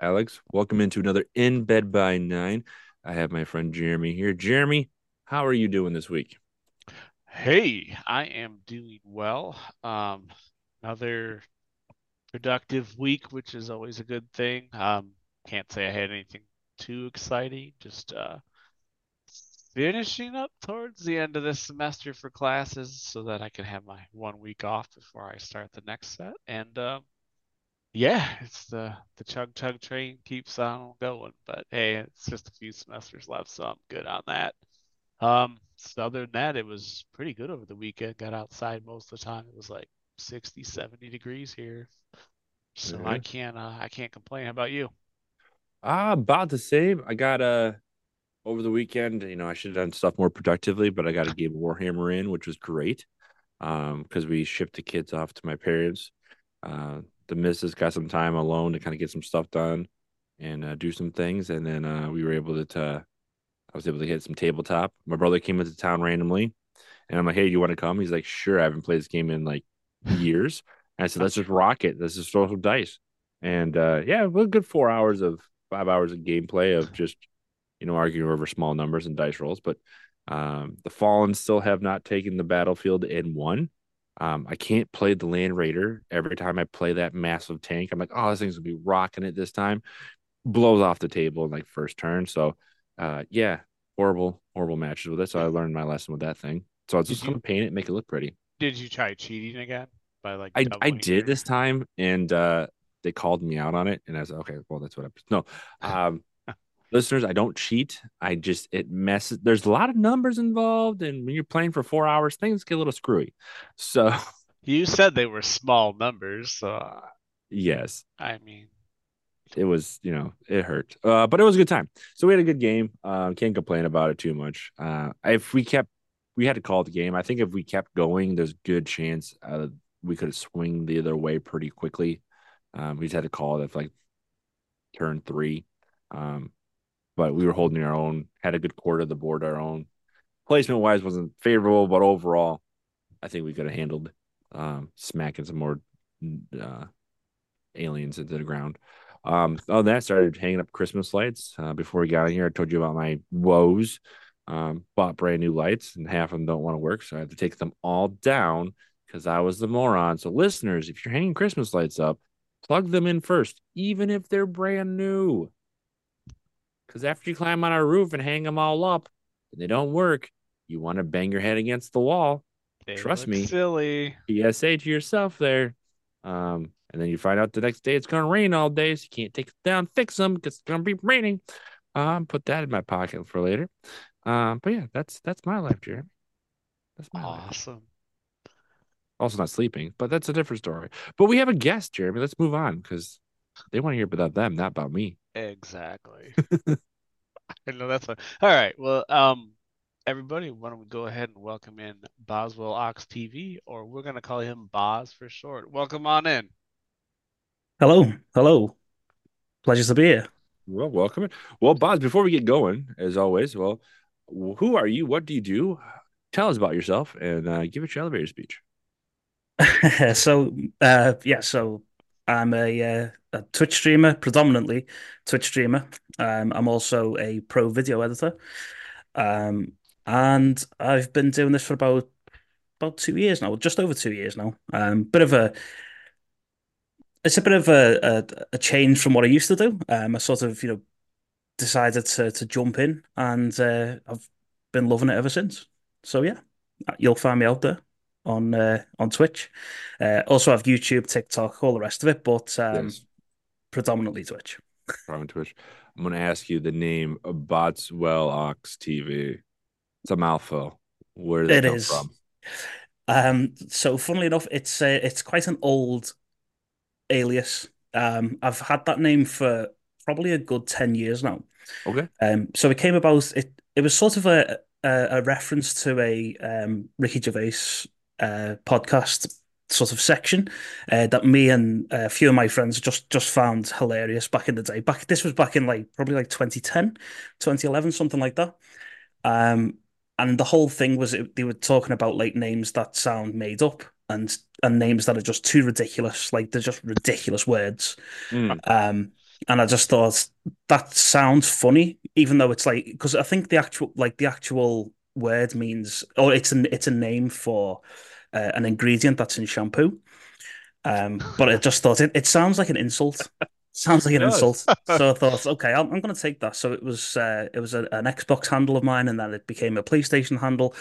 Alex. Welcome into another In Bed by Nine. I have my friend Jeremy here. Jeremy, how are you doing this week? Hey, I am doing well. Um, another productive week, which is always a good thing. Um, can't say I had anything too exciting. Just uh, finishing up towards the end of this semester for classes so that I can have my one week off before I start the next set. And um, yeah, it's the the chug chug train keeps on going. But hey, it's just a few semesters left, so I'm good on that. Um, so other than that, it was pretty good over the weekend. Got outside most of the time. It was like 60, 70 degrees here. So Mhm. I can't uh, I can't complain. How about you? Ah, about the same. I got uh over the weekend, you know, I should have done stuff more productively, but I got a game of Warhammer in, which was great. Um, because we shipped the kids off to my parents. Uh, the missus got some time alone to kind of get some stuff done and uh, do some things, and then uh, we were able to. to I was able to hit some tabletop. My brother came into town randomly, and I'm like, "Hey, you want to come?" He's like, "Sure." I haven't played this game in like years. And I said, "Let's just rock it. Let's just throw some dice." And uh, yeah, a good four hours of five hours of gameplay of just you know arguing over small numbers and dice rolls. But um, the Fallen still have not taken the battlefield and won. Um, I can't play the Land Raider. Every time I play that massive tank, I'm like, "Oh, this thing's gonna be rocking it this time." Blows off the table in like first turn. So uh, yeah, horrible, horrible matches with it. So I learned my lesson with that thing. So I was just you- gonna paint it, make it look pretty. Did you try cheating again by like I I did this time, and uh, they called me out on it, and I was like, okay, well, that's what I no. Um, listeners, I don't cheat. I just it messes. There's a lot of numbers involved, and when you're playing for four hours, things get a little screwy. So You said they were small numbers, so yes, I mean, it was you know it hurt, uh, but it was a good time. So we had a good game. Uh, can't complain about it too much. Uh, if we kept, we had to call the game. I think if we kept going, there's good chance uh, we could have swing the other way pretty quickly. Um, we just had to call it at like turn three. Um, but we were holding our own, had a good quarter of the board our own. Placement wise wasn't favorable, but overall, I think we could have handled um, smacking some more uh, aliens into the ground. Um, oh, that started hanging up Christmas lights. Uh, before we got in here, I told you about my woes. Um, bought brand new lights, and half of them don't want to work, so I had to take them all down because I was the moron. So, listeners, if you're hanging Christmas lights up, plug them in first, even if they're brand new. Because after you climb on our roof and hang them all up, and they don't work, you want to bang your head against the wall. they Trust me. silly. PSA to yourself there. Um, and then you find out the next day it's going to rain all day, so you can't take them down, fix them because it's going to be raining. Um, put that in my pocket for later. Um, but yeah, that's that's my life, Jeremy. That's my life. Awesome. Also not sleeping, but that's a different story. But we have a guest, Jeremy. Let's move on because they want to hear about them, not about me. Exactly. I know that's fine. All right. Well, um, everybody, why don't we go ahead and welcome in Boswell Ox TV, or we're gonna call him Boz for short. Welcome on in. Hello, hello. Pleasure to be here. Well, welcome. Well, Boz, before we get going, as always, well, who are you? What do you do? Tell us about yourself and uh, give us your elevator speech. so, uh, yeah, so I'm a, uh, a Twitch streamer, predominantly Twitch streamer. Um, I'm also a pro video editor. Um, and I've been doing this for about about two years now, just over two years now. Um, bit of a it's a bit of a, a a change from what I used to do. Um, I sort of, you know, decided to to jump in, and uh, I've been loving it ever since. So yeah, you'll find me out there on uh, on Twitch. Uh, also have YouTube, TikTok, all the rest of it, but um, Yes. predominantly Twitch. Twitch. I'm gonna ask you the name Boswell Ox TV. It's a mouthful. Where did It come is. from? Um, so funnily enough, it's uh, it's quite an old alias. Um, I've had that name for probably a good 10 years now. Okay. Um, so it came about it it was sort of a a, a reference to a um Ricky Gervais uh podcast sort of section uh, that me and a few of my friends just just found hilarious back in the day. Back this was back in like probably like 2010, 2011, something like that. Um, and the whole thing was it, they were talking about like names that sound made up and and names that are just too ridiculous, like they're just ridiculous words. Mm, Um, and I just thought that sounds funny, even though it's like because I think the actual like the actual word means or it's an it's a name for uh, an ingredient that's in shampoo. Um, but I just thought it, it sounds like an insult. Sounds like an insult. So I thought, okay, I'm, I'm going to take that. So it was uh, it was a, an Xbox handle of mine, and then it became a PlayStation handle.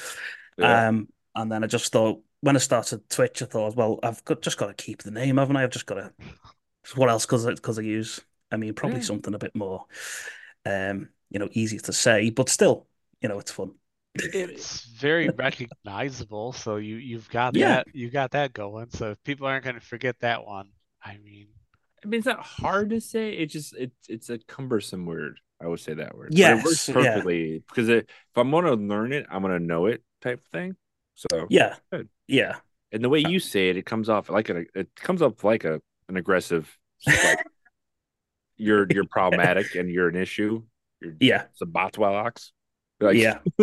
yeah. Um, and then I just thought when I started Twitch, I thought, well, I've got just got to keep the name, haven't I? I've just got to. What else? Because because I use, I mean, probably Yeah. something a bit more, um, you know, easier to say, but still, you know, it's fun. It's very recognizable, so you you've got Yeah. that you got that going. So if people aren't going to forget that one, I mean, I mean, it's not hard to say. It just it's it's a cumbersome word. I would say that word. But Yes, it works yeah. perfectly because it, if I'm gonna learn it, I'm gonna know it type thing. So Yeah, Good. yeah, and the way uh, you say it, it comes off like a it comes up like a an aggressive. Like, you're you're problematic and you're an issue. You're yeah. it's a Boswell ox. Like, Yeah.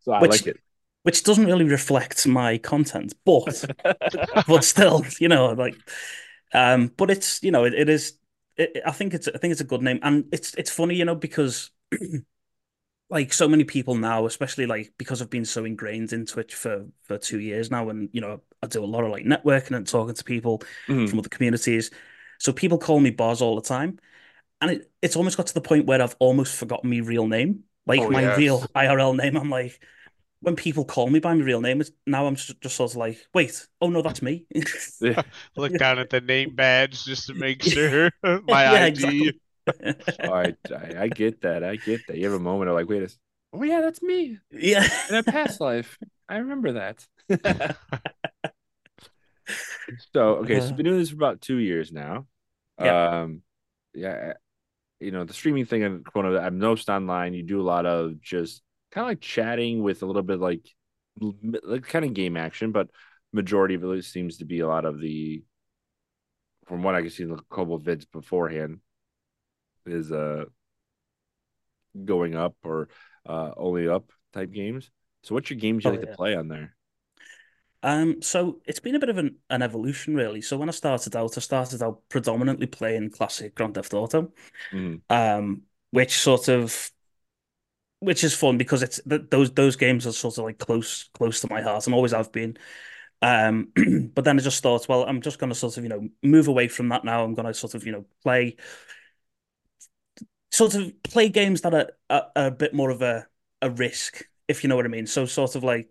so I Which- like it. Which doesn't really reflect my content, but but still, you know, like, um, but it's you know, it, it is. It, I think it's I think it's a good name, and it's it's funny, you know, because like so many people now, especially like because I've been so ingrained in Twitch for for two years now, and you know, I do a lot of like networking and talking to people Mhm. from other communities. So people call me Boz all the time, and it, it's almost got to the point where I've almost forgotten my real name, like Oh, my yes. real IRL name. I'm like, when people call me by my real name, it's now I'm just, just sort of like, wait, oh no, that's me. Yeah. look down at the name badge just to make sure my Yeah, ID. exactly. Oh, I, I I get that. I get that. You have a moment of like, wait a. s- Oh yeah, that's me yeah, in a past life. I remember that. so okay, so Uh. been doing this for about two years now. Yeah. Um, yeah, you know the streaming thing. I'm one of. I've noticed online. You do a lot of just kind of like chatting with a little bit like, like kind of game action, but majority of it seems to be a lot of the. From what I can see in the couple vids beforehand, is uh going up or uh only up type games. So what's your games you Oh, like yeah. to play on there? Um, so it's been a bit of an, an evolution, really. So when I started out, I started out predominantly playing classic Grand Theft Auto, Mhm. um, which sort of, which is fun because it's those those games are sort of like close close to my heart and always have been. Um, but then I just thought, well, I'm just going to sort of, you know, move away from that now. I'm going to sort of, you know, play sort of play games that are, are, are a bit more of a a risk, if you know what I mean. So sort of like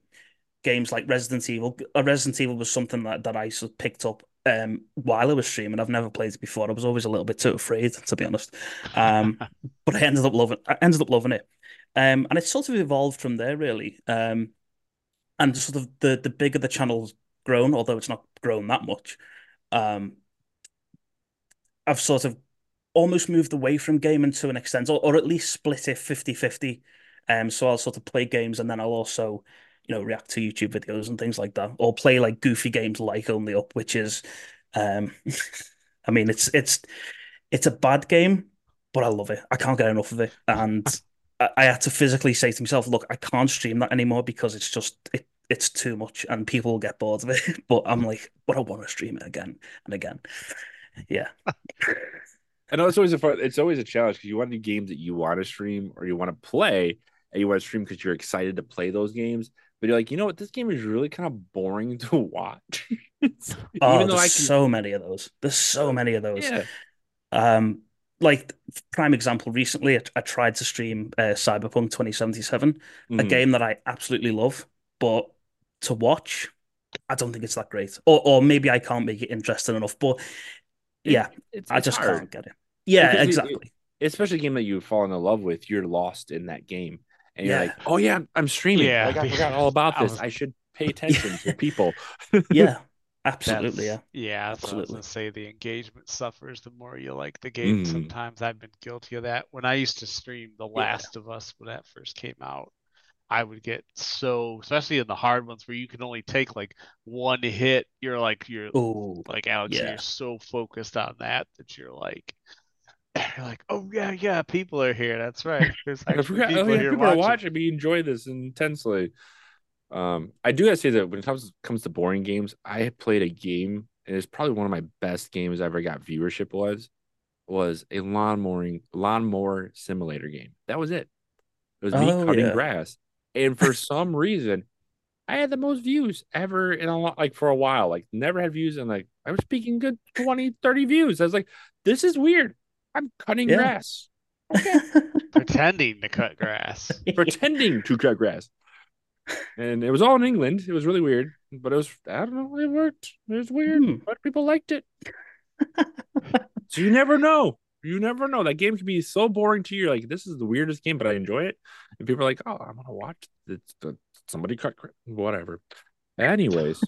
games like Resident Evil. Uh, Resident Evil was something that, that I sort of picked up um while I was streaming. I've never played it before. I was always a little bit too afraid, to be honest. Um, but I ended up loving I ended up loving it. Um, and it sort of evolved from there, really. Um, and sort of the the bigger the channel's grown, although it's not grown that much. Um, I've sort of almost moved away from gaming to an extent, or, or at least split it 50-50. Um, so I'll sort of play games and then I'll also, you know, react to YouTube videos and things like that, or play like goofy games like Only Up, which is, um, I mean, it's it's it's a bad game, but I love it. I can't get enough of it, and I, I had to physically say to myself, look, I can't stream that anymore because it's just it it's too much and people will get bored of it. But I'm like, but I want to stream it again and again. Yeah. And it's always a it's always a challenge because you want to do games that you want to stream or you want to play and you want to stream because you're excited to play those games. But you're like, you know what, this game is really kind of boring to watch. Oh, there's can so many of those. There's so many of those. Yeah. Um, like prime example recently I, I tried to stream uh, Cyberpunk 2077, a Mhm. game that I absolutely love, but to watch, I don't think it's that great. Or or maybe I can't make it interesting enough. But yeah, It's, I just hard. can't get it. Yeah, Because it- exactly. especially a game that you've fallen in love with, you're lost in that game, and you're Yeah. like, "Oh yeah, I'm, I'm streaming. Yeah, like I forgot all about I this. was- I should pay attention to people." Yeah, absolutely. Yeah. That's- yeah, that's what I was Absolutely. say. The engagement suffers the more you like the game. Mhm. Sometimes I've been guilty of that. When I used to stream The Last of Us when that first came out, I would get so, especially in the hard ones where you can only take like one hit. You're like you're Oh, like Alex, yeah. you're so focused on that that you're like, you're like, oh yeah, yeah, people are here. That's right. There's forgot. people oh, yeah, people are watching. watching me enjoy this intensely. Um, I do gotta say that when it comes comes to boring games, I played a game, and it's probably one of my best games I ever got viewership was was a lawn mowing lawnmower simulator game. That was it. It was me Oh, cutting yeah. grass, and for some reason, I had the most views ever in a lot like for a while. Like never had views, and like I was speaking good 20, 30 views. I was like, this is weird. I'm cutting Yeah. grass, pretending to cut grass. pretending to cut grass. And it was all in England. It was really weird, but it was I don't know, it worked. It was weird, Hmm. but people liked it. so you never know. You never know. That game can be so boring to you. You're like, this is the weirdest game, but I enjoy it. And people are like, oh, I'm gonna watch it's the, somebody cut gra- whatever. Anyways,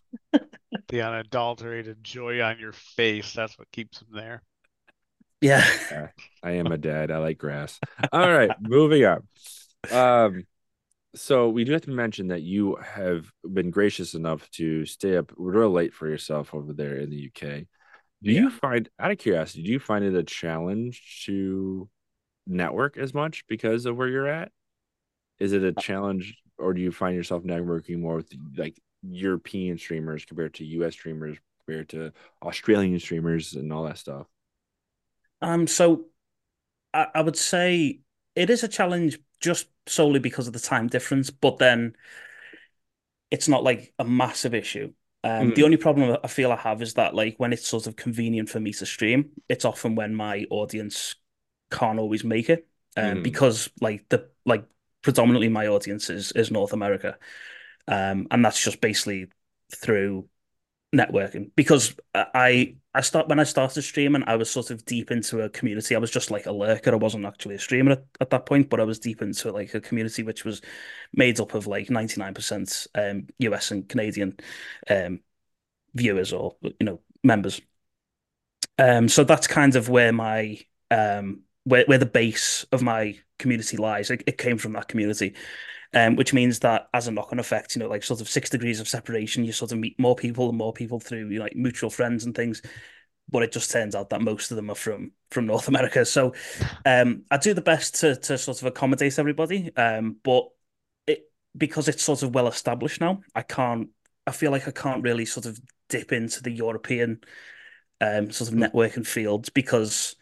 The unadulterated joy on your face. That's what keeps them there. Yeah. I am a dad. I like grass. All right, moving on. Um, so we do have to mention that you have been gracious enough to stay up real late for yourself over there in the UK. Do you find, out of curiosity, do you find it a challenge to network as much because of where you're at? Is it a challenge, or do you find yourself networking more with like European streamers compared to US streamers, compared to Australian streamers, and all that stuff? Um, so I, I would say it is a challenge just solely because of the time difference, but then it's not like a massive issue. Um, the Mm. only problem I feel I have is that like when it's sort of convenient for me to stream, it's often when my audience can't always make it. Um, Mm. because like the like predominantly my audience is is North America. Um, and that's just basically through networking because I I start when I started streaming, I was sort of deep into a community. I was just like a lurker. I wasn't actually a streamer at, at that point, but I was deep into like a community which was made up of like 99% um US and Canadian um viewers or you know members. Um so that's kind of where my um where where the base of my community lies. It, it came from that community. Um, which means that as a knock-on effect, you know, like sort of six degrees of separation, you sort of meet more people and more people through you know, like mutual friends and things. But it just turns out that most of them are from from North America. So um, I do the best to to sort of accommodate everybody. Um, but it because it's sort of well established now, I can't. I feel like I can't really sort of dip into the European um, sort of Mm. networking fields because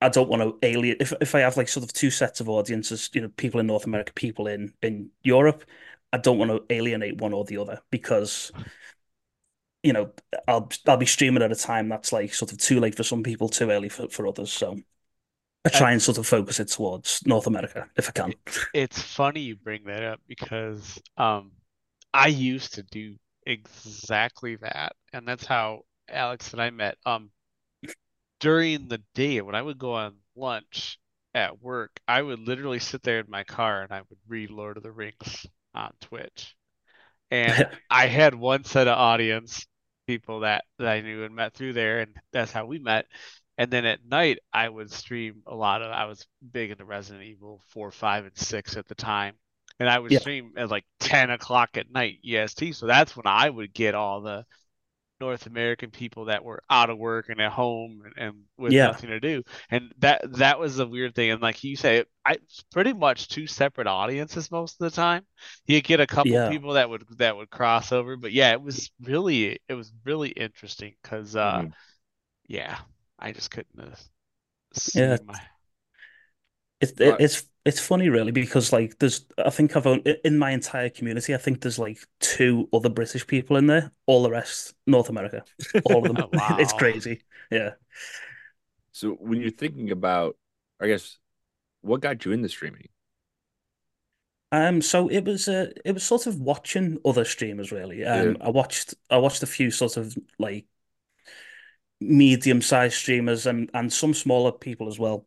I don't want to alien If if I have like sort of two sets of audiences, you know, people in North America, people in in Europe, I don't want to alienate one or the other because, you know, I'll I'll be streaming at a time that's like sort of too late for some people, too early for, for others. So I try and sort of focus it towards North America if I can. It's funny you bring that up because um I used to do exactly that, and that's how Alex and I met. Um, during the day when I would go on lunch at work, I would literally sit there in my car and I would read Lord of the Rings on Twitch. And I had one set of audience people that, that I knew and met through there, and that's how we met. And then at night, I would stream a lot of, I was big into Resident Evil 4, 5, and 6 at the time. And I would Yeah. stream at like 10 o'clock at night EST. So that's when I would get all the North American people that were out of work and at home and, and with Yeah. nothing to do. And that that was the weird thing. And like you say, I it's pretty much two separate audiences most of the time. You get a couple Yeah. people that would that would cross over, but yeah, it was really it was really interesting because uh Mhm. yeah, I just couldn't uh, Yeah. see It's Right. it's it's funny really because like there's I think I've only in my entire community I think there's like two other British people in there. All the rest North America. All of them. Oh, It's crazy. Yeah. So when you're thinking about, I guess, what got you into streaming? Um, so it was uh, it was sort of watching other streamers really. Um, Yeah. I watched I watched a few sort of like medium-sized streamers and and some smaller people as well.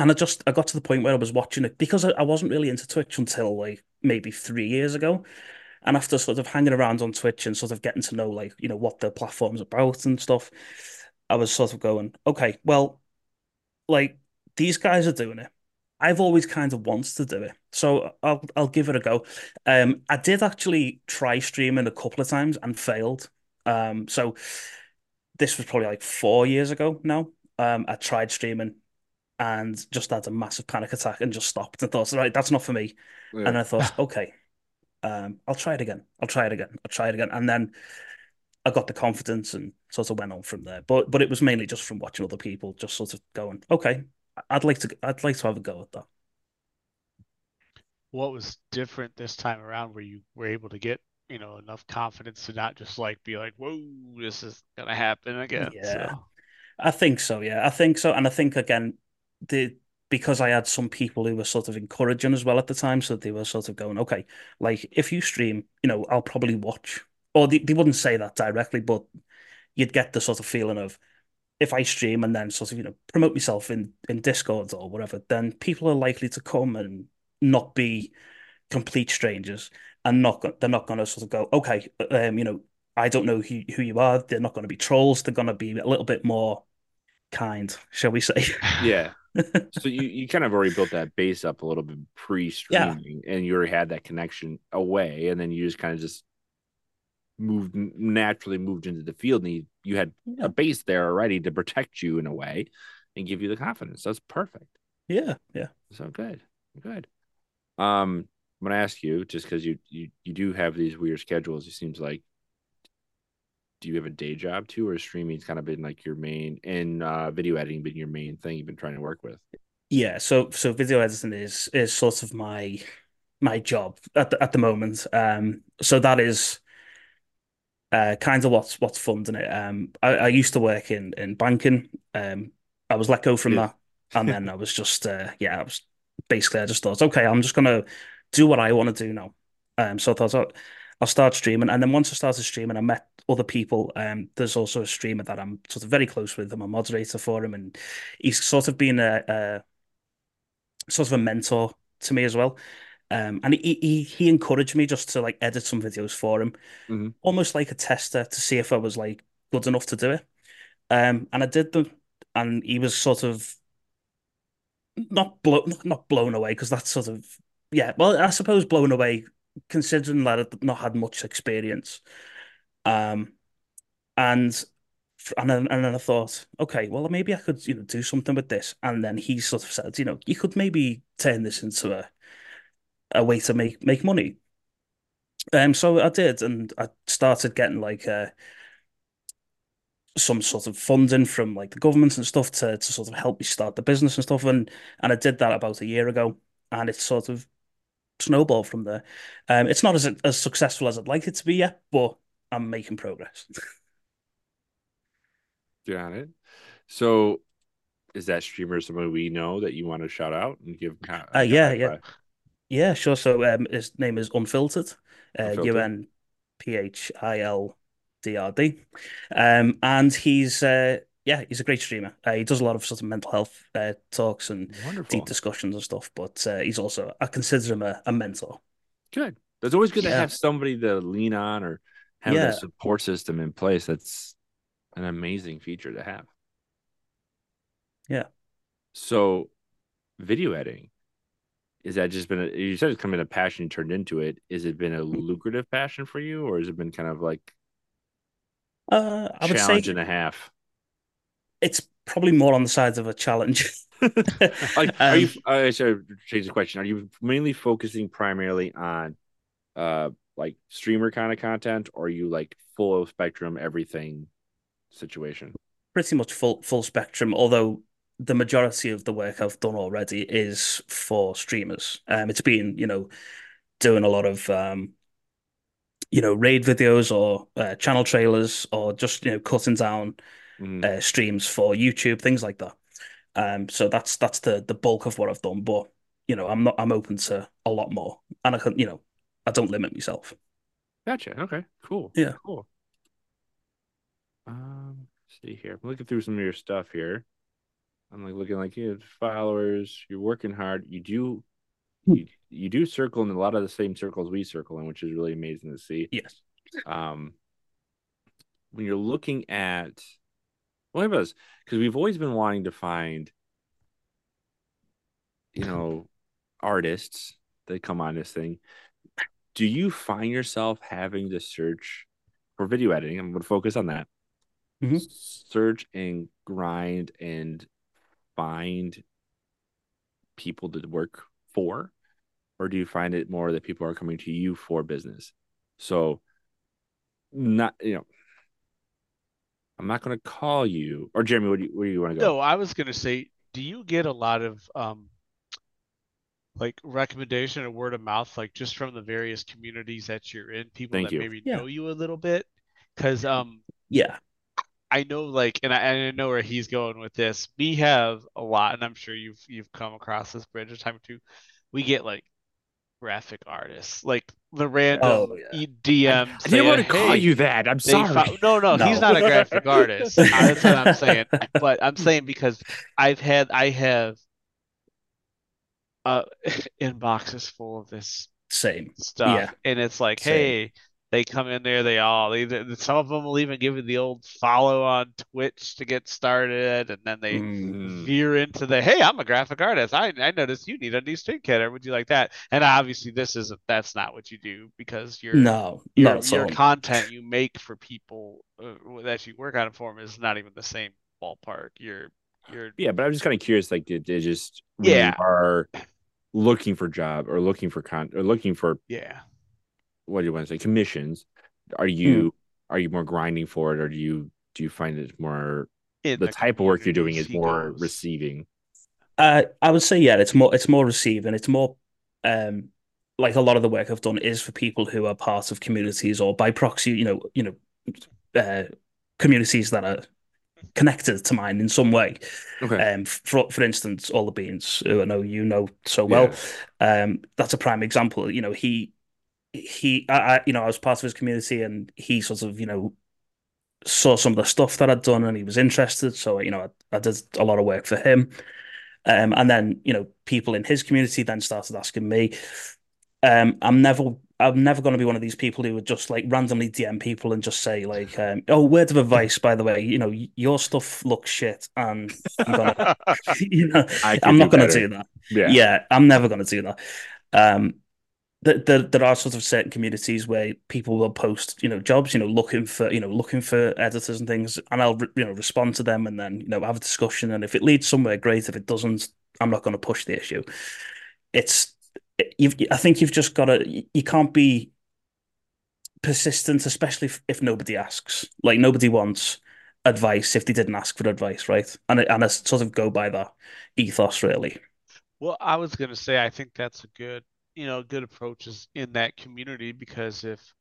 And I just I got to the point where I was watching it because I, I wasn't really into Twitch until like maybe three years ago. And after sort of hanging around on Twitch and sort of getting to know like, you know, what the platform's about and stuff, I was sort of going, okay, well, like these guys are doing it. I've always kind of wanted to do it. So I'll I'll give it a go. Um I did actually try streaming a couple of times and failed. Um so this was probably like four years ago now. Um I tried streaming and just had a massive panic attack and just stopped and thought, right, that's not for me. And I thought, okay, um, I'll try it again. I'll try it again. I'll try it again. And then I got the confidence and sort of went on from there. But but it was mainly just from watching other people, just sort of going, okay, I'd like to I'd like to have a go at that. What was different this time around where you were able to get, you know, enough confidence to not just like be like, whoa, this is gonna happen again. Yeah. So I think so, yeah. I think so. And I think again, the because I had some people who were sort of encouraging as well at the time, so they were sort of going, okay, like if you stream, you know, I'll probably watch. Or they, they wouldn't say that directly, but you'd get the sort of feeling of if I stream and then sort of, you know, promote myself in in Discord or whatever, then people are likely to come and not be complete strangers and not they're not going to sort of go, okay, um, you know, I don't know who who you are. They're not going to be trolls. They're going to be a little bit more kind, shall we say? Yeah. so you, you kind of already built that base up a little bit pre-streaming and you already had that connection away and then you just kind of just moved naturally moved into the field and you, you had Yeah. a base there already to protect you in a way and give you the confidence that's perfect Yeah, yeah. so good good um i'm gonna ask you just because you, you you do have these weird schedules it seems like do you have a day job too or streaming's kind of been like your main and uh video editing been your main thing you've been trying to work with Yeah, so so video editing is is sort of my my job at the, at the moment. Um, so that is uh kind of what's what's funding it. Um, I, I used to work in in banking. Um, I was let go from Yeah. that, and then I was just uh yeah, I was basically I just thought, okay, I'm just gonna do what I want to do now. Um, so I thought oh, I'll start streaming, and then once I started streaming, I met other people. Um, there's also a streamer that I'm sort of very close with. I'm a moderator for him, and he's sort of been a, a sort of a mentor to me as well. Um, and he, he he encouraged me just to like edit some videos for him, Mhm. almost like a tester to see if I was like good enough to do it. Um, and I did them, and he was sort of not blown not blown away because that's sort of yeah. Well, I suppose blown away considering that I'd not had much experience. Um, and and then, and then I thought, okay, well maybe I could you know do something with this. And then he sort of said, you know, you could maybe turn this into a a way to make make money. Um, so I did, and I started getting like uh, some sort of funding from like the government and stuff to to sort of help me start the business and stuff. And and I did that about a year ago, and it's sort of snowballed from there. Um, it's not as as successful as I'd like it to be yet, but I'm making progress. Got it. So, is that streamer someone we know that you want to shout out and give? Uh, yeah, yeah. Yeah, sure. So um, his name is Unfiltered, uh. U N P H I L D R D, um, and he's uh, yeah, he's a great streamer. Uh, he does a lot of sort of mental health uh, talks and Wonderful. deep discussions and stuff. But uh, he's also I consider him a, a mentor. Good. That's always good to have somebody to lean on or have Yeah. that support system in place. That's an amazing feature to have. Yeah. So, video editing is that just been a, you said it's of been a passion turned into it. Is it been a lucrative passion for you, or has it been kind of like Uh, I would say challenge and a half? It's probably more on the sides of a challenge. Like, are you? Um, I should change the question. Are you mainly focusing primarily on, uh, like streamer kind of content, or are you like full spectrum everything situation? pretty much full full spectrum, although the majority of the work I've done already is for streamers. Um, it's been, you know, doing a lot of um, you know, raid videos or uh, channel trailers or just, you know, cutting down Mhm. uh, streams for YouTube, things like that. Um, so that's that's the the bulk of what I've done. But you know, I'm not I'm open to a lot more, and I can you know I don't limit myself. Gotcha. Okay. Cool. Yeah. Cool. Um, let's see here. I'm looking through some of your stuff here. I'm like looking like you have followers. You're working hard. You do, Hmm. you, you do circle in a lot of the same circles we circle in, which is really amazing to see. Yes. Um, when you're looking at, what about this? Because we've always been wanting to find, you know, artists that come on this thing. Do you find yourself having to search for video editing? I'm going to focus on that. Mhm. Search and grind and find people to work for, or do you find it more that people are coming to you for business? So, not you know, I'm not going to call you or Jeremy. Where do you, where do you want to go? No, I was gonna say, do you get a lot of um like recommendation or word of mouth, like just from the various communities that you're in, people Thank that you. maybe Yeah. know you a little bit? Because um Yeah. I know like and I, and I know where he's going with this. We have a lot, and I'm sure you've you've come across this bridge a time or two. We get like graphic artists, like the random Oh, yeah. e- DMs. I didn't want to call "Hey, you that. I'm sorry. fo- no, no, he's not a graphic artist. That's what I'm saying. But I'm saying because I've had I have uh inboxes full of this Same. stuff, Yeah. and it's like, Same. hey, they come in there, they all they, some of them will even give you the old follow on Twitch to get started, and then they Mm. Veer into the hey, I'm a graphic artist. I I noticed you need a new street kit, or would you like that? And obviously, this isn't that's not what you do because you're No, your your content you make for people uh, that you work on it for them is not even the same ballpark. You're you're Yeah, but I'm just kind of curious. Like, did they just when Yeah. are looking for job or looking for con or looking for yeah. What do you want to say commissions? Are Hmm. you are you more grinding for it, or do you do you find it more In the type of work you're doing is more goes. receiving? Uh, I would say yeah, it's more it's more receiving. It's more um like a lot of the work I've done is for people who are part of communities or by proxy, you know, you know, uh, communities that are connected to mine in some way. Okay. Um, for for instance, all the beans who I know you know so well. Um, that's a prime example. You know, he he, I, I, you know, I was part of his community, and he sort of, you know, saw some of the stuff that I'd done, and he was interested. So, you know, I, I did a lot of work for him. Um, and then, you know, people in his community then started asking me. Um, I'm never, I'm never going to be one of these people who would just like randomly DM people and just say like, um, "Oh, word of advice, by the way, you know, your stuff looks shit," and I'm gonna, you know, I'm not going to do that. Yeah. Yeah, I'm never going to do that. Um, there, there, are sort of certain communities where people will post, you know, jobs, you know, looking for, you know, looking for editors and things, and I'll, you know, respond to them and then, you know, have a discussion. And if it leads somewhere, great. If it doesn't, I'm not going to push the issue. It's, you've, I think you've just got to, you can't be persistent, especially if, if nobody asks. Like nobody wants advice if they didn't ask for advice, right? And and I sort of go by that ethos, really. Well, I was gonna say I think that's a good, you know, good approaches in that community because if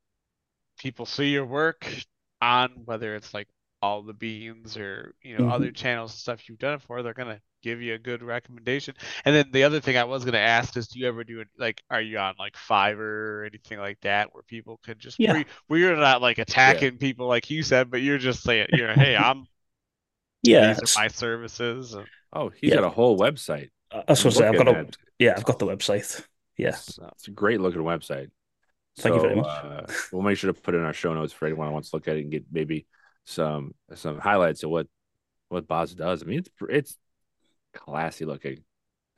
people see your work on whether it's like all the beans or you know Mhm. other channels and stuff you've done it for, they're gonna give you a good recommendation. And then the other thing I was gonna ask is, do you ever do it like, are you on like Fiverr or anything like that where people can just Yeah. where, where you're not like attacking people like you said, but you're just saying, you know, hey, I'm Yeah, these are my services. And, Oh, he's Yeah. got a whole website. that's what I say. I've got a yeah, I've got the website. Yeah, It's a great looking website. Thank you very much. Uh, we'll make sure to put it in our show notes for anyone who wants to look at it and get maybe some some highlights of what what Boz does. I mean, it's it's classy looking.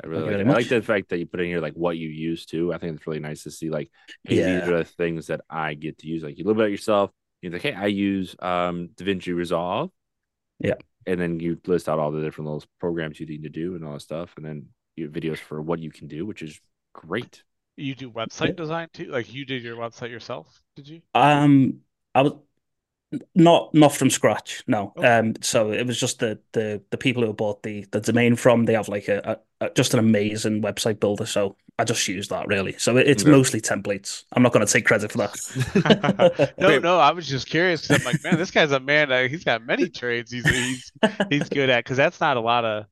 I really like. I like the fact that you put in here like what you use too. I think it's really nice to see like, hey, these are the things that I get to use. Like you little bit about yourself. You're like, hey, I use um DaVinci Resolve. Yeah. And then you list out all the different little programs you need to do and all that stuff, and then you have videos for what you can do, which is great. you do website Yeah. design too? Like you did your website yourself? Did you? Um, I was not not from scratch. No. Okay. Um, so it was just the the the people who bought the the domain from. They have like a, a, a just an amazing website builder. So I just use that really. So it, it's Okay. mostly templates. I'm not going to take credit for that. No, no, I was just curious. I'm like, man, this guy's a man. Uh, he's got many trades. He's he's he's good at because that's not a lot of.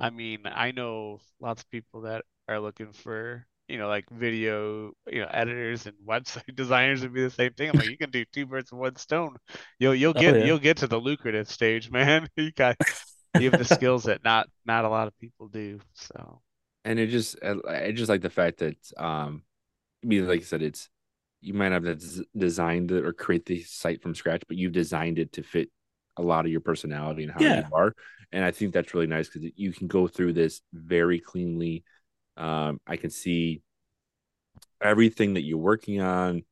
I mean, I know lots of people that are looking for, you know, like video, you know, editors and website designers would be the same thing. I'm like, you can do two birds with one stone. You'll you'll Oh, get yeah. you'll get to the lucrative stage, man. You got you have the skills that not not a lot of people do. So and it just I I just like the fact that um I mean like I said it's you might have des- designed it or create the site from scratch but you've designed it to fit a lot of your personality and how Yeah. you are and I think that's really nice because you can go through this very cleanly um I can see everything that you're working on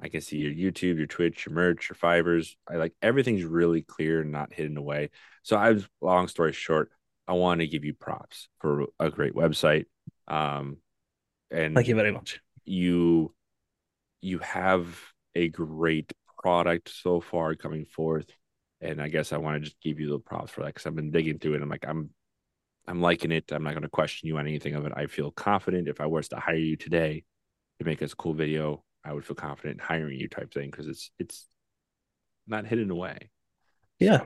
I can see your YouTube your Twitch your merch your fibers I like everything's really clear and not hidden away so I was long story short I want to give you props for a great website. Um, and Thank you very much. you you have a great product so far coming forth. And I guess I want to just give you the props for that because I've been digging through it. I'm like, I'm I'm liking it. I'm not going to question you on anything of it. I feel confident if I was to hire you today to make us a cool video, I would feel confident in hiring you type thing because it's it's not hidden away. Yeah.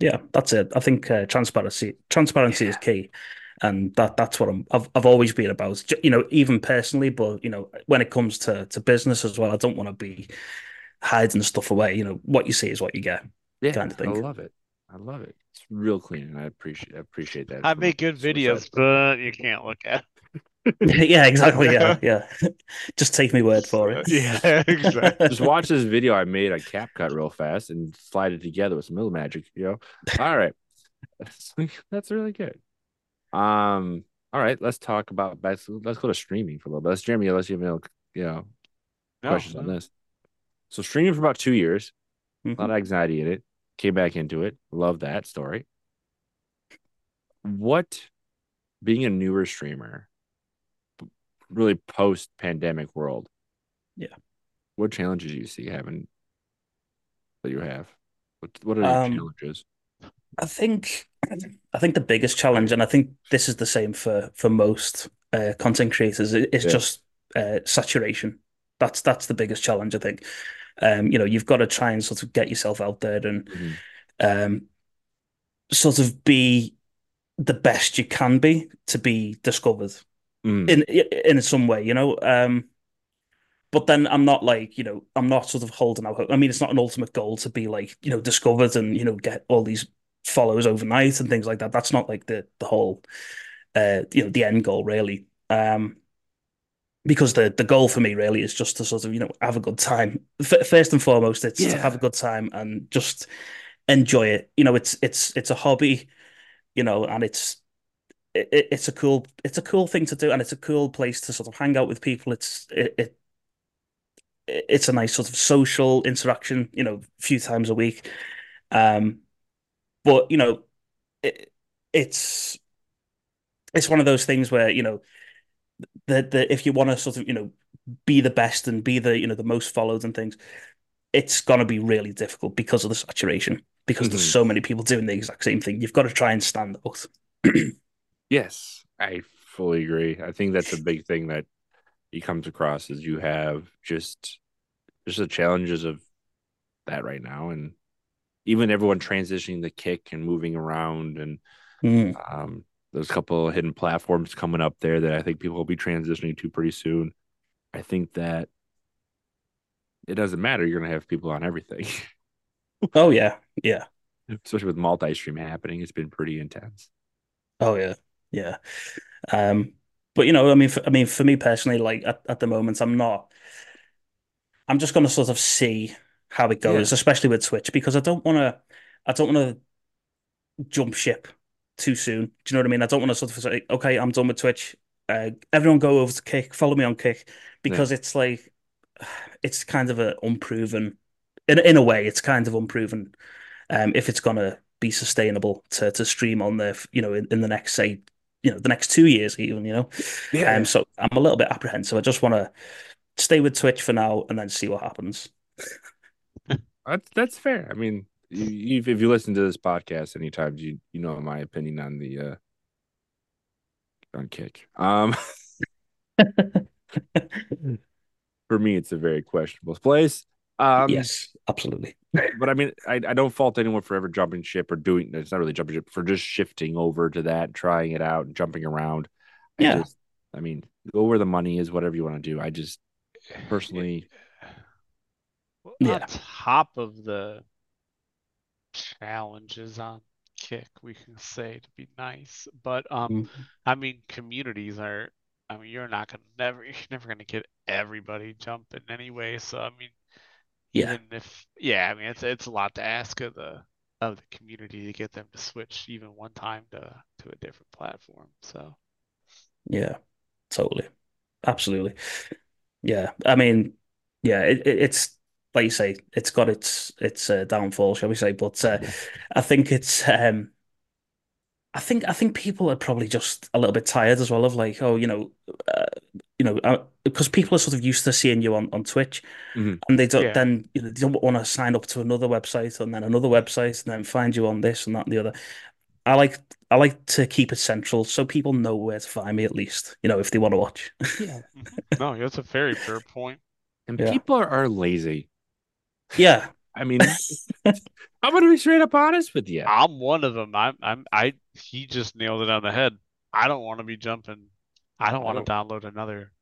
Yeah, that's it. I think uh, transparency transparency is key, and that that's what I'm. I've I've always been about. You know, even personally, but you know, when it comes to to business as well, I don't want to be hiding stuff away. You know, what you see is what you get. Yeah, Kind of thing. I love it. I love it. It's real clean, and I appreciate I appreciate that. I make good videos, but you can't look at. yeah, exactly. Yeah, yeah. Just take me word for it. Yeah, exactly. Just watch this video I made on CapCut real fast and slide it together with some little magic, you know. All right. That's, that's really good. Um, all right, let's talk about let's, let's go to streaming for a little bit. Let's Jeremy, let's you know, you know, No, questions on this. So streaming for about two years, a lot of anxiety in it. Came back into it. Love that story. What being a newer streamer, really post pandemic world. Yeah. What challenges do you see having that you have? What what are your Um, challenges? I think I think the biggest challenge, and I think this is the same for for most uh, content creators, is Yeah. just uh, saturation. That's that's the biggest challenge, I think. Um, you know, you've got to try and sort of get yourself out there and Mhm. um, sort of be the best you can be to be discovered Mm, in in some way, you know. Um, but then I'm not like, you know, I'm not sort of holding out hope. I mean, it's not an ultimate goal to be like, you know, discovered and, you know, get all these follows overnight and things like that. That's not like the the whole uh, you know, the end goal really. Um, because the the goal for me really is just to sort of, you know, have a good time. F first and foremost, it's to have a good time and just enjoy it. You know, it's it's it's a hobby, you know, and it's it, it's a cool it's a cool thing to do and it's a cool place to sort of hang out with people it's it, it it's a nice sort of social interaction you know a few times a week um but you know it, it's it's one of those things where you know the the if you want to sort of you know be the best and be the you know the most followed and things it's going to be really difficult because of the saturation because there's Mhm. so many people doing the exact same thing you've got to try and stand out yes, I fully agree. I think that's a big thing that he comes across is you have just just the challenges of that right now and even everyone transitioning the kick and moving around and Mm. Um, there's a couple of hidden platforms coming up there that I think people will be transitioning to pretty soon. I think that it doesn't matter. You're going to have people on everything, oh yeah yeah especially with multi stream happening. It's been pretty intense. Oh yeah, yeah. Um, but you know, I mean, for, I mean, for me personally, like at, at the moment, I'm not. I'm just going to sort of see how it goes, especially with Twitch, because I don't want to. I don't want to jump ship too soon. Do you know what I mean? I don't want to sort of say, okay, I'm done with Twitch. Uh, everyone go over to Kick, follow me on Kick, because it's like, it's kind of a unproven. In in a way, it's kind of unproven. Um, if it's gonna be sustainable to to stream on there, you know, in, in the next say, you know, the next two years even, you know. Yeah. Um, so I'm a little bit apprehensive. I just want to stay with Twitch for now and then see what happens. That's that's fair. I mean, you, you, if you listen to this podcast anytime, you you know my opinion on the uh on kick. Um, For me, it's a very questionable place. Um, yes, absolutely. but I mean, I, I don't fault anyone for ever jumping ship or doing. It's not really jumping ship for just shifting over to that, trying it out, and jumping around. I Yeah. just, I mean, go where the money is, whatever you want to do. I just personally, Well, Yeah. On top of the challenges on Kick, we can say to be nice, but um, Mm. I mean, communities are. I mean, you're not gonna never. You're never gonna get everybody jumping anyway. So I mean, Yeah. even if yeah, I mean, it's it's a lot to ask of the of the community to get them to switch even one time to to a different platform. So Yeah, totally. Absolutely. Yeah. I mean, yeah, it, it, it's like you say, it's got its its uh, downfall, shall we say, but uh, I think it's um I think I think people are probably just a little bit tired as well of like, oh, you know, uh, you know, uh, because people are sort of used to seeing you on, on Twitch, Mhm. and they don't Yeah. then you know they don't want to sign up to another website and then another website and then find you on this and that and the other. I like I like to keep it central so people know where to find me at least, you know, if they want to watch. yeah. no, that's a very fair point. And Yeah. people are, are lazy. Yeah, I mean, I'm gonna be straight up honest with you. I'm one of them. I'm I'm I he just nailed it on the head. I don't want to be jumping. I don't want to download another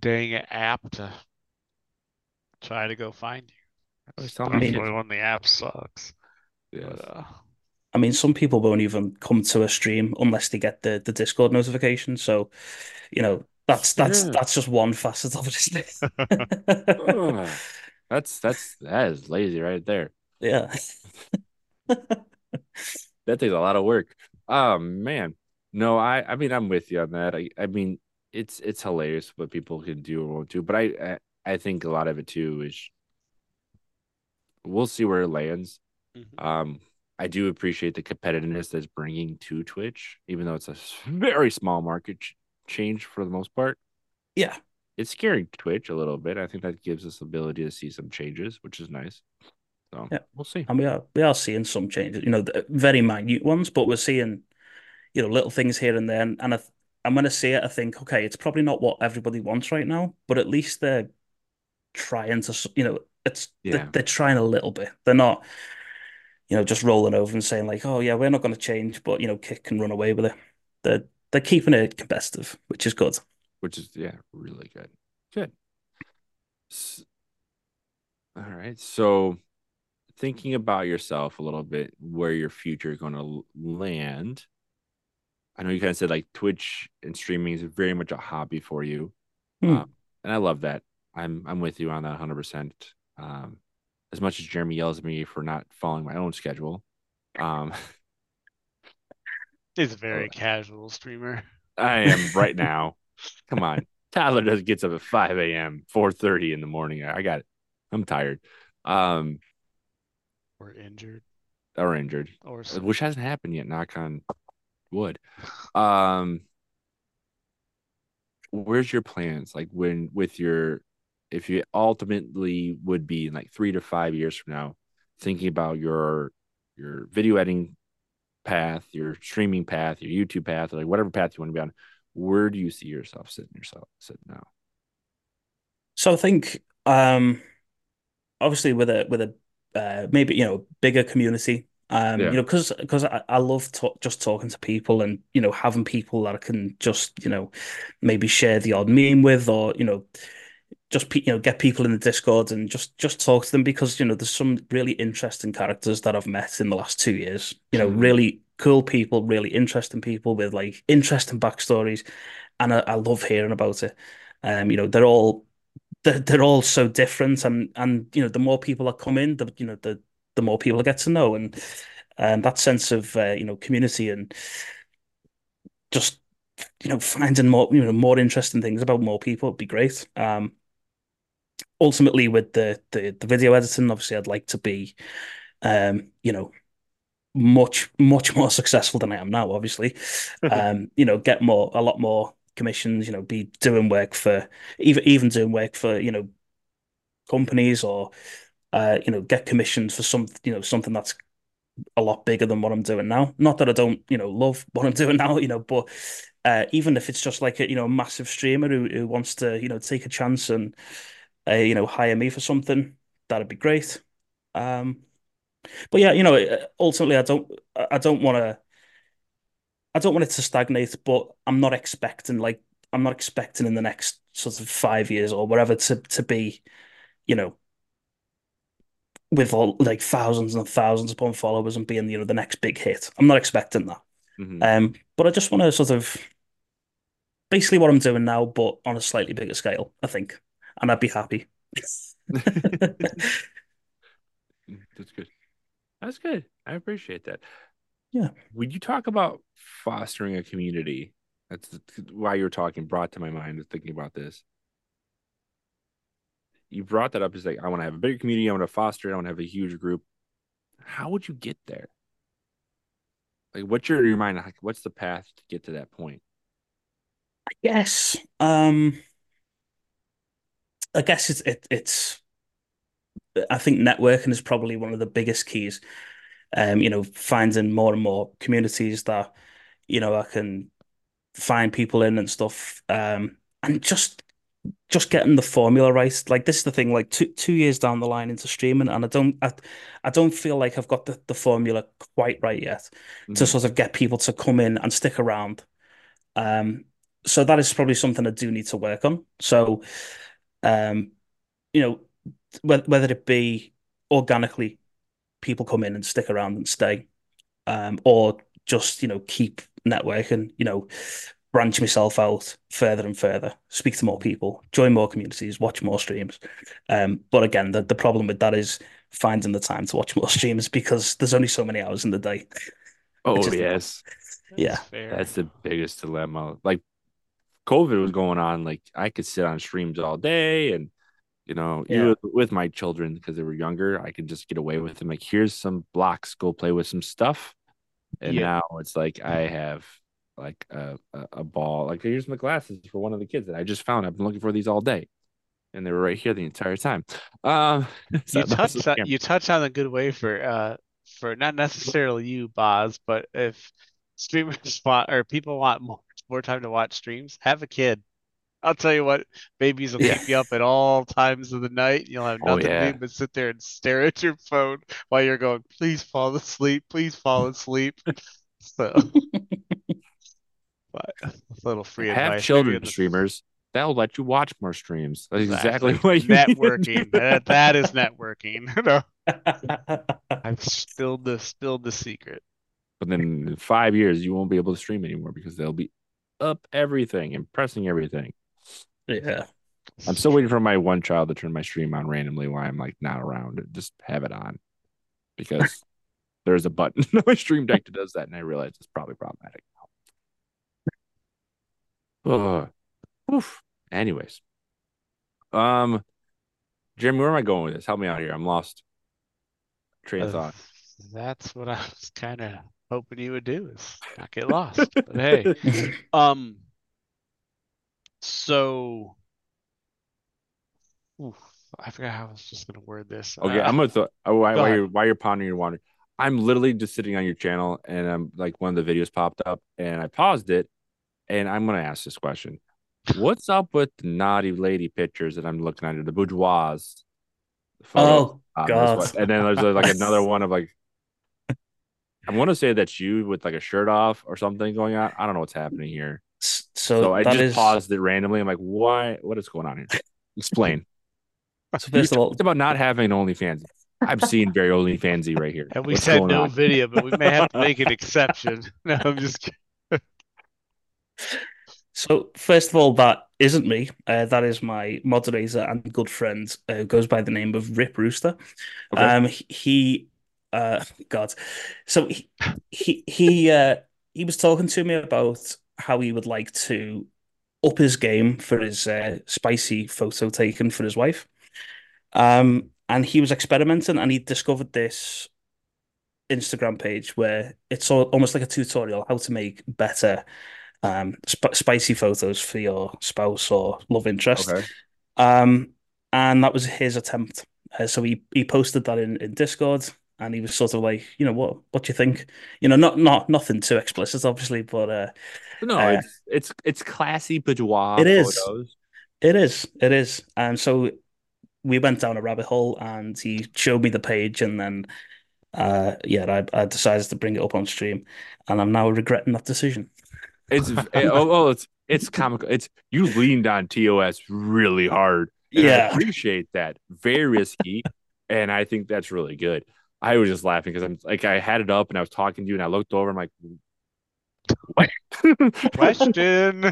dang app to try to go find you. I always tell my I mean- kids, Especially when the app sucks. yes. But uh, I mean, some people won't even come to a stream unless they get the, the Discord notification. So, you know, that's that's Yeah. that's just one facet of it, isn't Ugh. it? that's that's that is lazy right there. Yeah. That takes a lot of work. Oh man. No, I I mean I'm with you on that. I I mean it's it's hilarious what people can do or won't do, but I I, I think a lot of it too is we'll see where it lands. mhm. Um I do appreciate the competitiveness that's bringing to Twitch, even though it's a very small market ch- change for the most part. Yeah. It's scaring Twitch a little bit. I think that gives us the ability to see some changes, which is nice. So Yeah. we'll see. And we are we are seeing some changes, you know, the very minute ones, but we're seeing, you know, little things here and there. And, and I, I'm going to see it. I think, okay, it's probably not what everybody wants right now, but at least they're trying to, you know, it's Yeah. they're, they're trying a little bit. They're not, you know, just rolling over and saying like, oh yeah, we're not going to change, but you know, Kick can run away with it. They're they're keeping it competitive, which is good. Which is yeah, really good. Good. S- All right. So thinking about yourself a little bit, where your future is going to land. I know you kind of said like Twitch and streaming is very much a hobby for you. Hmm. Um, and I love that. I'm I'm with you on that 100%. Um, as much as Jeremy yells at me for not following my own schedule. Um, he's a very casual streamer. I am right now. Come on. Tyler does gets up at 5 a.m., 4:30 in the morning. I got it. I'm tired. Um, Or injured. or injured. Or s- Which hasn't happened yet, knock on wood. Um where's your plans? Like when with your if you ultimately would be in like three to five years from now, thinking about your your video editing path, your streaming path, your YouTube path, like whatever path you want to be on, where do you see yourself sitting yourself sitting now? So I think, um, obviously with a with a uh, maybe you know bigger community, um, Yeah. you know, because because I, I love to just talking to people and you know having people that I can just you know maybe share the odd meme with or you know just you know get people in the Discord and just just talk to them because you know there's some really interesting characters that I've met in the last two years. You know, Mhm. really cool people, really interesting people with like interesting backstories, and I, I love hearing about it. Um, you know, they're all they're, they're all so different, and and you know, the more people that come in, the you know the the more people I get to know, and and that sense of uh, you know community and just you know finding more you know more interesting things about more people would be great. Um, ultimately, with the the the video editing, obviously, I'd like to be, um, you know, much much more successful than I am now. Obviously, um, you know, get more a lot more commissions. You know, be doing work for even even doing work for you know companies or uh, you know get commissions for some you know something that's a lot bigger than what I'm doing now. Not that I don't, you know, love what I'm doing now, you know, but uh, even if it's just like a, you know, a massive streamer who, who wants to, you know, take a chance and, uh, you know, hire me for something, that'd be great. Um, but yeah, you know, uh, ultimately, I don't, I don't want to, I don't want it to stagnate, but I'm not expecting like, I'm not expecting in the next sort of five years or whatever to to be, you know, with all like thousands and thousands upon followers and being, you know, the next big hit. I'm not expecting that. Mhm. Um, but I just want to sort of basically what I'm doing now, but on a slightly bigger scale, I think, and I'd be happy. That's good. That's good. I appreciate that. Yeah. When you talk about fostering a community, that's why you were talking brought to my mind thinking about this. You brought that up as like, I want to have a bigger community. I want to foster it. I want to have a huge group. How would you get there? Like, what's your, your mind? Like, what's the path to get to that point? I guess, um, I guess it's it, it's. I think networking is probably one of the biggest keys. Um, you know, finding more and more communities that, you know, I can find people in and stuff. Um, and just just getting the formula right. Like this is the thing, like two two years down the line into streaming, and I don't I, I don't feel like I've got the, the formula quite right yet to Mhm. sort of get people to come in and stick around. Um, so that is probably something I do need to work on. So, um, you know, whether whether it be organically, people come in and stick around and stay, um, or just, you know, keep networking, you know, branch myself out further and further, speak to more people, join more communities, watch more streams. Um, but again, the, the problem with that is finding the time to watch more streams because there's only so many hours in the day. Oh, is the- yes. That's Yeah, fair. That's the biggest dilemma. Like COVID was going on, like I could sit on streams all day and you know, Yeah. even with my children because they were younger, I could just get away with them. Like, here's some blocks, go play with some stuff. And Yeah. now it's like I have like a, a, a ball. Like here's my glasses for one of the kids that I just found. I've been looking for these all day. And they were right here the entire time. Um so you that was touch on, you touch on a good way for uh for not necessarily you, Bos, but if streamers want or people want more more time to watch streams, have a kid. I'll tell you what, babies will Yeah. keep you up at all times of the night. You'll have Oh, nothing to do but sit there and stare at your phone while you're going, please fall asleep, please fall asleep. So, but a little free have advice. maybe children streamers. That'll let you watch more streams. That's exactly, Exactly. what you Networking. That, that is networking. No, I've spilled the spilled the secret. But then in five years, you won't be able to stream anymore because they'll be up everything and pressing everything. yeah. I'm still waiting for my one child to turn my stream on randomly while I'm like not around. Just have it on because there's a button on my stream deck that does that, and I realize it's probably problematic. Oh, oof. Anyways, um, Jeremy, where am I going with this? Help me out here. I'm lost. Train of Uh, thought. That's what I was kind of hoping you would do is not get lost. But hey, um, so, oof, I forgot how I was just gonna word this. Okay, Uh, I'm gonna throw while, go while you're while you're pondering your water. I'm literally just sitting on your channel and I'm like one of the videos popped up and I paused it and I'm gonna ask this question. What's up with the naughty lady pictures that I'm looking at? The boudoir. photos? Oh Um, God. and then there's like another one of like I want to say that's you with like a shirt off or something going on. I don't know what's happening here. So, So I just is paused it randomly. I'm like, why? What is going on here? Explain. so first of all, talked about not having OnlyFans. I'm seeing very OnlyFansy right here. and we What's said no on? video, but we may have to make an exception. No, I'm just kidding. So first of all, that isn't me. Uh, that is my moderator and good friend uh, who goes by the name of Rip Rooster. Okay. Um, he, he uh, God, so he he he uh, he was talking to me about how he would like to up his game for his uh, spicy photo taken for his wife. Um, and he was experimenting, and he discovered this Instagram page where it's all, almost like a tutorial how to make better um sp spicy photos for your spouse or love interest. Okay. Um, and that was his attempt. Uh, so he he posted that in in Discord. And he was sort of like, you know, what what do you think? You know, not not nothing too explicit, obviously, but uh, no, uh, it's it's it's classy boudoir It is. photos. it is, it is. And so we went down a rabbit hole, and he showed me the page, and then uh, yeah, I, I decided to bring it up on stream, and I'm now regretting that decision. It's it, oh, oh, it's it's comical. It's you leaned on TOS really hard. and I Yeah. appreciate that. Very risky, and I think that's really good. I was just laughing because I'm like I had it up and I was talking to you and I looked over. I'm like, what? Question.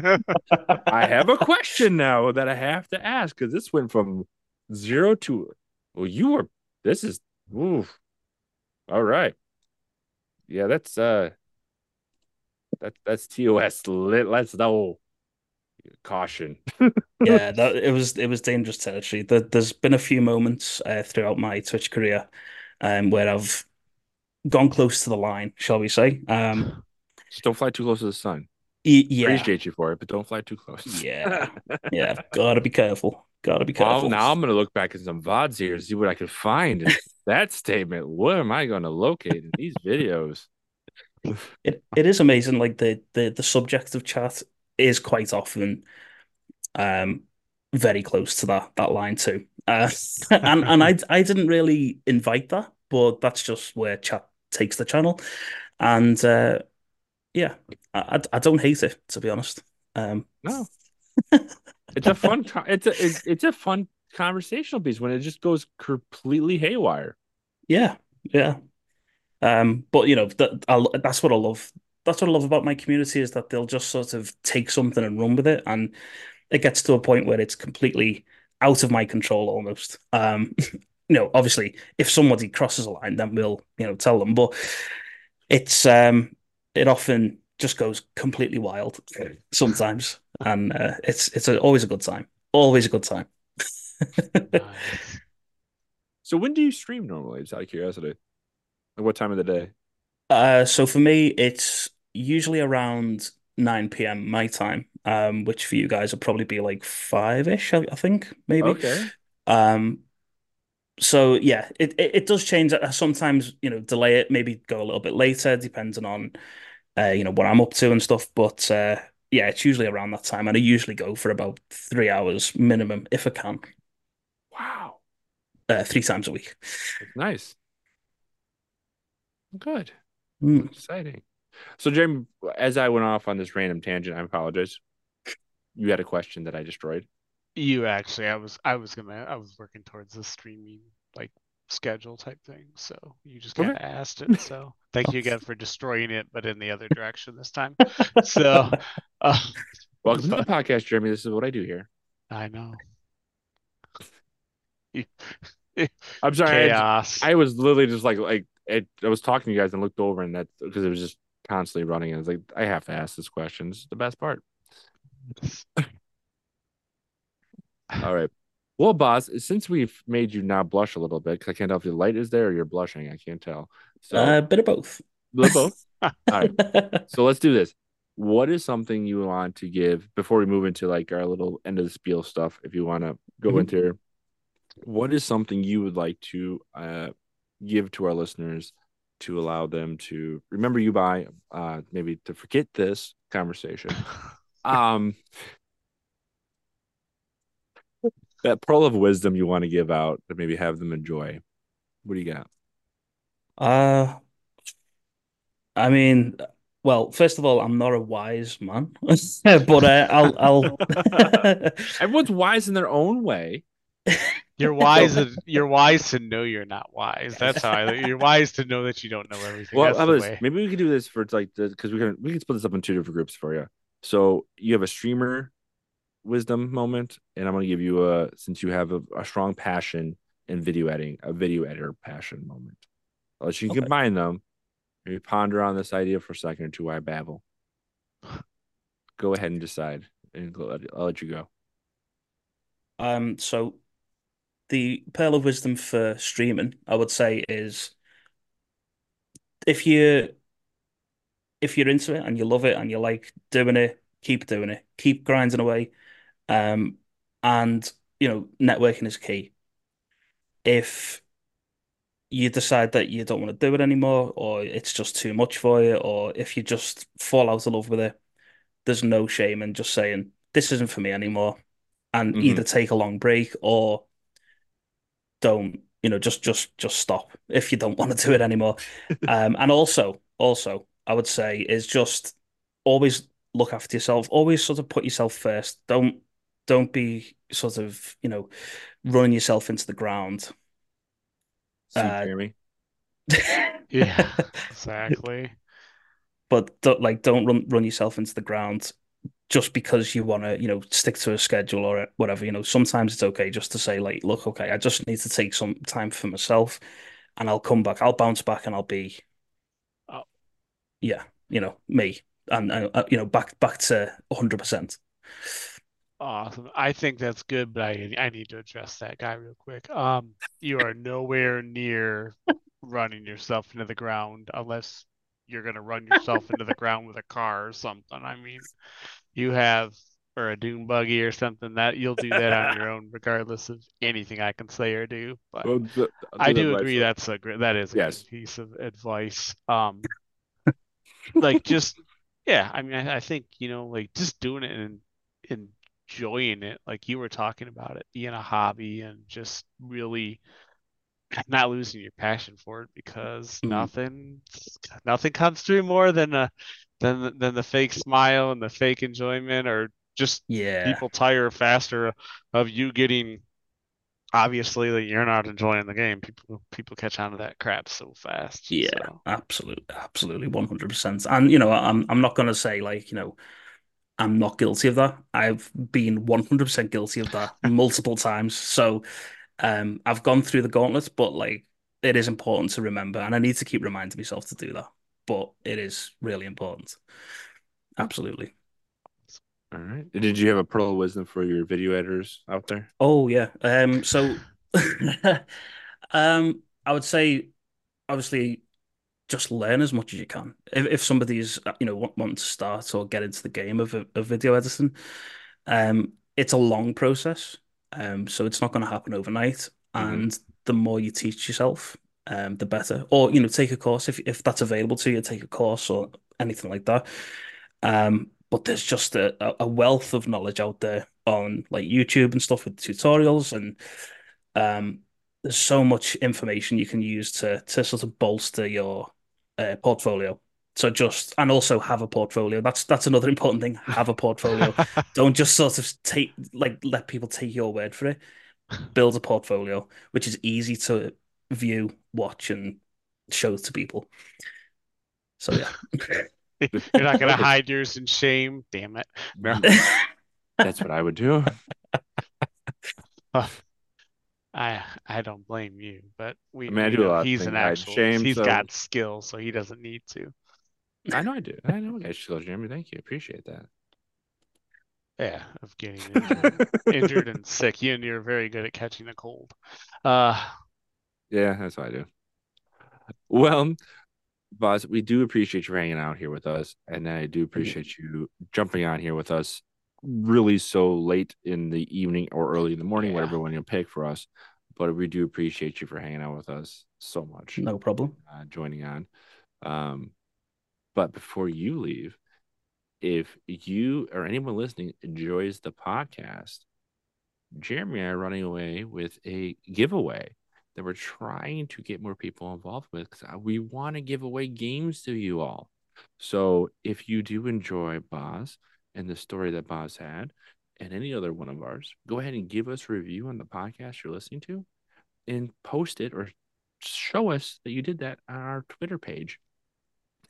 I have a question now that I have to ask because this went from zero to well, you were this is oof. All right. Yeah, that's uh that that's TOS lit. Let's know. Caution. Yeah, that it was it was dangerous territory. There, there's been a few moments uh, throughout my Twitch career um, where I've gone close to the line, shall we say? Um, Just don't fly too close to the sun. yeah, Appreciate you for it, but don't fly too close. yeah, yeah. Gotta be careful. Gotta be Well, careful. now I'm gonna look back at some VODs here and see what I can find in that statement. What am I gonna locate in these videos? It it is amazing. Like the the the subject of chat is quite often um very close to that that line too. Uh, and and I I didn't really invite that, but that's just where chat takes the channel. And uh yeah, I I don't hate it to be honest. Um No, it's a fun. It's a it's, it's a fun conversational piece when it just goes completely haywire. yeah, yeah. Um but you know that I, that's what I love. That's what I love about my community is that they'll just sort of take something and run with it and it gets to a point where it's completely out of my control almost. Um, you know, obviously, if somebody crosses a line, then we'll, you know, tell them. But it's um, it often just goes completely wild sometimes, and uh, it's it's a, always a good time. Always a good time. Nice. So when do you stream normally? Just out of curiosity. Like what time of the day? Uh, so for me, it's usually around 9 p.m. my time, um, which for you guys will probably be like five-ish, I, I think, maybe. Okay. Um, so yeah, it, it it does change. I sometimes, you know, delay it, maybe go a little bit later, depending on uh, you know, what I'm up to and stuff. But uh yeah, it's usually around that time, and I usually go for about three hours minimum if I can, Wow. uh, three times a week. Nice. Good. Mm. Exciting. So, Jeremy, as I went off on this random tangent, I apologize. You had a question that I destroyed. You actually, I was, I was gonna, I was working towards the streaming like schedule type thing. So you just kind of asked it. So thank you again for destroying it, but in the other direction this time. So, uh, Welcome to the podcast, Jeremy. This is what I do here. I know I'm sorry. I, chaos. I was literally just like, like it, I was talking to you guys and looked over, and that because it was just constantly running. And it's like, I have to ask this question. Is the best part. All right. Well, boss, since we've made you now blush a little bit, because I can't tell if the light is there or you're blushing. I can't tell. So, Uh, bit of both. little both. All right. So let's do this. What is something you want to give before we move into like our little end of the spiel stuff? If you want to go Mhm. into, what is something you would like to uh, give to our listeners to allow them to remember you by, uh, maybe to forget this conversation? Um, that pearl of wisdom you want to give out to maybe have them enjoy. What do you got? Uh, I mean, well, first of all, I'm not a wise man, but uh, I'll I'll Everyone's wise in their own way. You're wise. and- You're wise to know you're not wise. That's how I. You're wise to know that you don't know everything. Well, how about this? Maybe we could do this for it's like because we can we can split this up in two different groups for you. So you have a streamer wisdom moment, and I'm gonna give you a since you have a, a strong passion in video editing, a video editor passion moment. I'll let you Okay. combine them. Maybe ponder on this idea for a second or two. Why I babble. Go ahead and decide, and I'll let, I'll let you go. Um, so the pearl of wisdom for streaming, I would say, is if you if you're into it and you love it and you like doing it, keep doing it, keep grinding away. Um, and you know, networking is key. If you decide that you don't want to do it anymore, or it's just too much for you, or if you just fall out of love with it, there's no shame in just saying, this isn't for me anymore. And Mhm. either take a long break or don't, you know, just just just stop if you don't want to do it anymore. Um, and also, also, I would say is just always look after yourself. Always sort of put yourself first. Don't don't be sort of, you know, running yourself into the ground. See, Uh, Yeah, exactly. but don't, like don't run run yourself into the ground just because you want to, you know, stick to a schedule or whatever. You know, sometimes it's okay just to say like, look, okay, I just need to take some time for myself, and I'll come back. I'll bounce back, and I'll be, Oh. yeah, you know, me, and, and uh, you know, back back to 100%. Awesome. I think that's good, but I I need to address that guy real quick. Um, you are nowhere near running yourself into the ground unless you're gonna run yourself into the ground with a car or something. I mean, you have or a dune buggy or something that you'll do that on your own, regardless of anything I can say or do. But Well, the- I do agree that's a great that is a Yes. good piece of advice. Um, like just yeah, I mean, I, I think you know, like just doing it and enjoying it, like you were talking about it being a hobby and just really not losing your passion for it because Mhm. nothing nothing comes through more than a than the- than the fake smile and the fake enjoyment or just Yeah, people tire faster of you getting obviously that you're not enjoying the game. People people catch on to that crap so fast. Yeah. So, absolutely, absolutely, 100%. And you know, I'm I'm not gonna say like, you know, I'm not guilty of that. I've been 100% guilty of that multiple times. So, um, I've gone through the gauntlet, but like, it is important to remember, and I need to keep reminding myself to do that. But it is really important. Absolutely. All right. Did you have a pearl of wisdom for your video editors out there? Oh yeah. Um. So, um, I would say, obviously, just learn as much as you can. If if somebody's you know want, wanting to start or get into the game of of video editing, um, it's a long process. Um, so it's not going to happen overnight. Mhm. And the more you teach yourself, um, the better. Or you know, take a course if if that's available to you. Take a course or anything like that. Um, but there's just a, a wealth of knowledge out there on like YouTube and stuff with tutorials and um, there's so much information you can use to to sort of bolster your uh, portfolio. So just and also have a portfolio. That's that's another important thing. Have a portfolio. Don't just sort of take like let people take your word for it. Build a portfolio, which is easy to view, watch, and show to people. So yeah. You're not gonna hide yours in shame. Damn it. No. That's what I would do. I I don't blame you, but we I mean, I do a know lot he's an things. I hide actual shame, he's so- got skill, so he doesn't need to. I know I do. I know I got skills, Jeremy. Thank you. Appreciate that. Yeah, of getting injured, injured and sick. You and you're very good at catching a cold. Uh Yeah, that's what I do. Well, Bos, we do appreciate you hanging out here with us, and I do appreciate you jumping on here with us really so late in the evening or early in the morning, Yeah. whatever one you pick for us. But we do appreciate you for hanging out with us so much, No problem. uh, joining on. Um, but before you leave, if you or anyone listening enjoys the podcast, Jeremy and I are running away with a giveaway that we're trying to get more people involved with because uh, we want to give away games to you all. So if you do enjoy Bos and the story that Bos had and any other one of ours, go ahead and give us a review on the podcast you're listening to and post it or show us that you did that on our Twitter page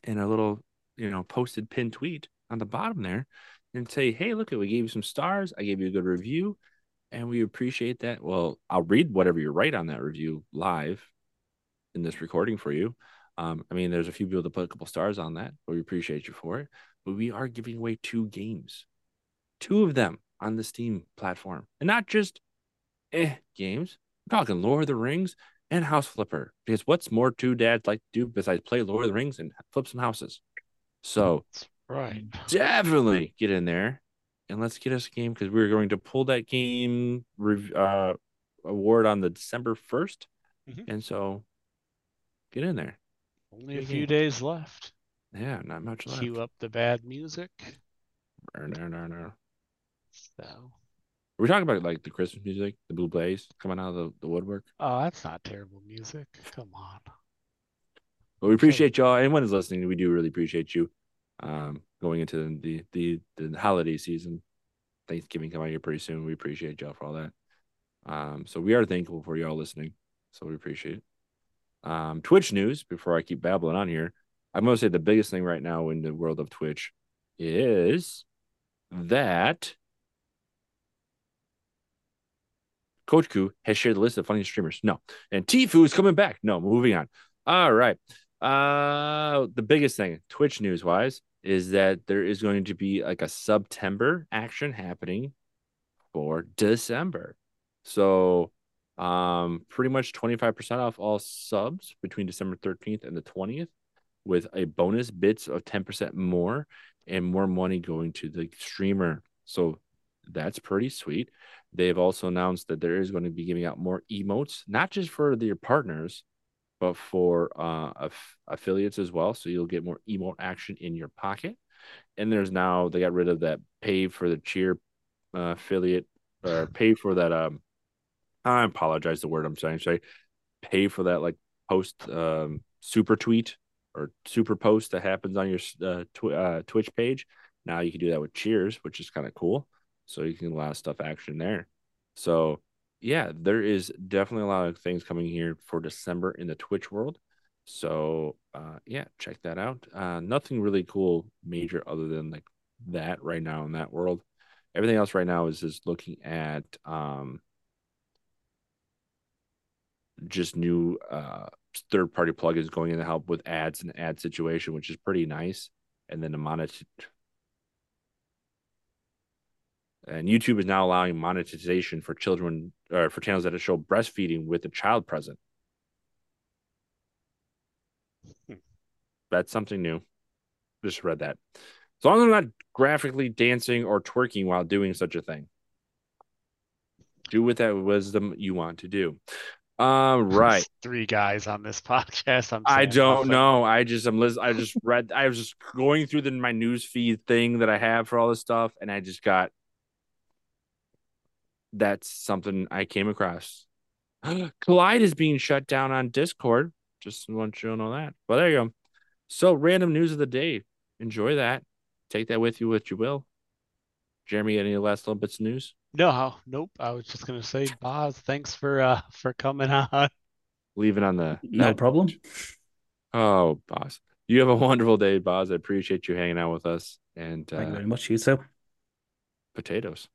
in a little, you know, posted pinned tweet on the bottom there and say, hey, look, we gave you some stars. I gave you a good review and we appreciate that. Well, I'll read whatever you write on that review live in this recording for you. Um, I mean, there's a few people that put a couple stars on that, but we appreciate you for it. But we are giving away two games, two of them on the Steam platform, and not just eh games. We're talking Lord of the Rings and House Flipper. Because what's more two dads like to do besides play Lord of the Rings and flip some houses? So right. definitely get in there and let's get us a game because we're going to pull that game uh, award on the December 1st. Mhm. And so Get in there. Only a few game. days left. Yeah, not much left. Cue up the bad music. No, no, no, no. So, Are we talking about like the Christmas music, the Blue Blaze coming out of the, the woodwork? oh, that's not terrible music. Come on. But we appreciate y'all. Anyone who's listening, we do really appreciate you. Um, going into the the the holiday season, Thanksgiving coming here pretty soon. We appreciate y'all for all that. Um, so we are thankful for y'all listening. So we appreciate it. Um, Twitch news. Before I keep babbling on here, I'm gonna say the biggest thing right now in the world of Twitch is that Coach Koo has shared the list of funny streamers. No, and Tfue is coming back. No, moving on. All right. Uh, the biggest thing, Twitch news wise, is that there is going to be like a September action happening for December. So, um, pretty much 25% off all subs between December 13th and the 20th, with a bonus bits of 10% more and more money going to the streamer. So, that's pretty sweet. They've also announced that there is going to be giving out more emotes, not just for their partners, but for uh, aff- affiliates as well. So you'll get more emote action in your pocket. And there's now they got rid of that pay for the cheer uh, affiliate or pay for that. Um, I apologize the word I'm saying. Sorry, pay for that like post um, super tweet or super post that happens on your uh, tw- uh, Twitch page. Now you can do that with cheers, which is kind of cool. So you can get a lot of stuff action there. So yeah, there is definitely a lot of things coming here for December in the Twitch world. So uh yeah, check that out. Uh nothing really cool major other than like that right now in that world. Everything else right now is just looking at um just new uh third party plugins going in to help with ads and ad situation, which is pretty nice. And then the monet and YouTube is now allowing monetization for children or for channels that show breastfeeding with a child present. Hmm. That's something new. Just read that. As long as I'm not graphically dancing or twerking while doing such a thing. Do with that wisdom you want to do. Um, right. There's Three guys on this podcast. I'm I don't know. I just I'm I just read I was just going through the my news feed thing that I have for all this stuff, and I just got that's something I came across. Clyde is being shut down on Discord. Just want you to know that. But there you go. So random news of the day. Enjoy that. Take that with you what you will. Jeremy, any last little bits of news? No, nope. I was just gonna say, Bos, thanks for uh for coming on. Leave it on the No problem. Oh, boss. You have a wonderful day, Bos. I appreciate you hanging out with us. And uh, Thank you uh, very much, you too. potatoes.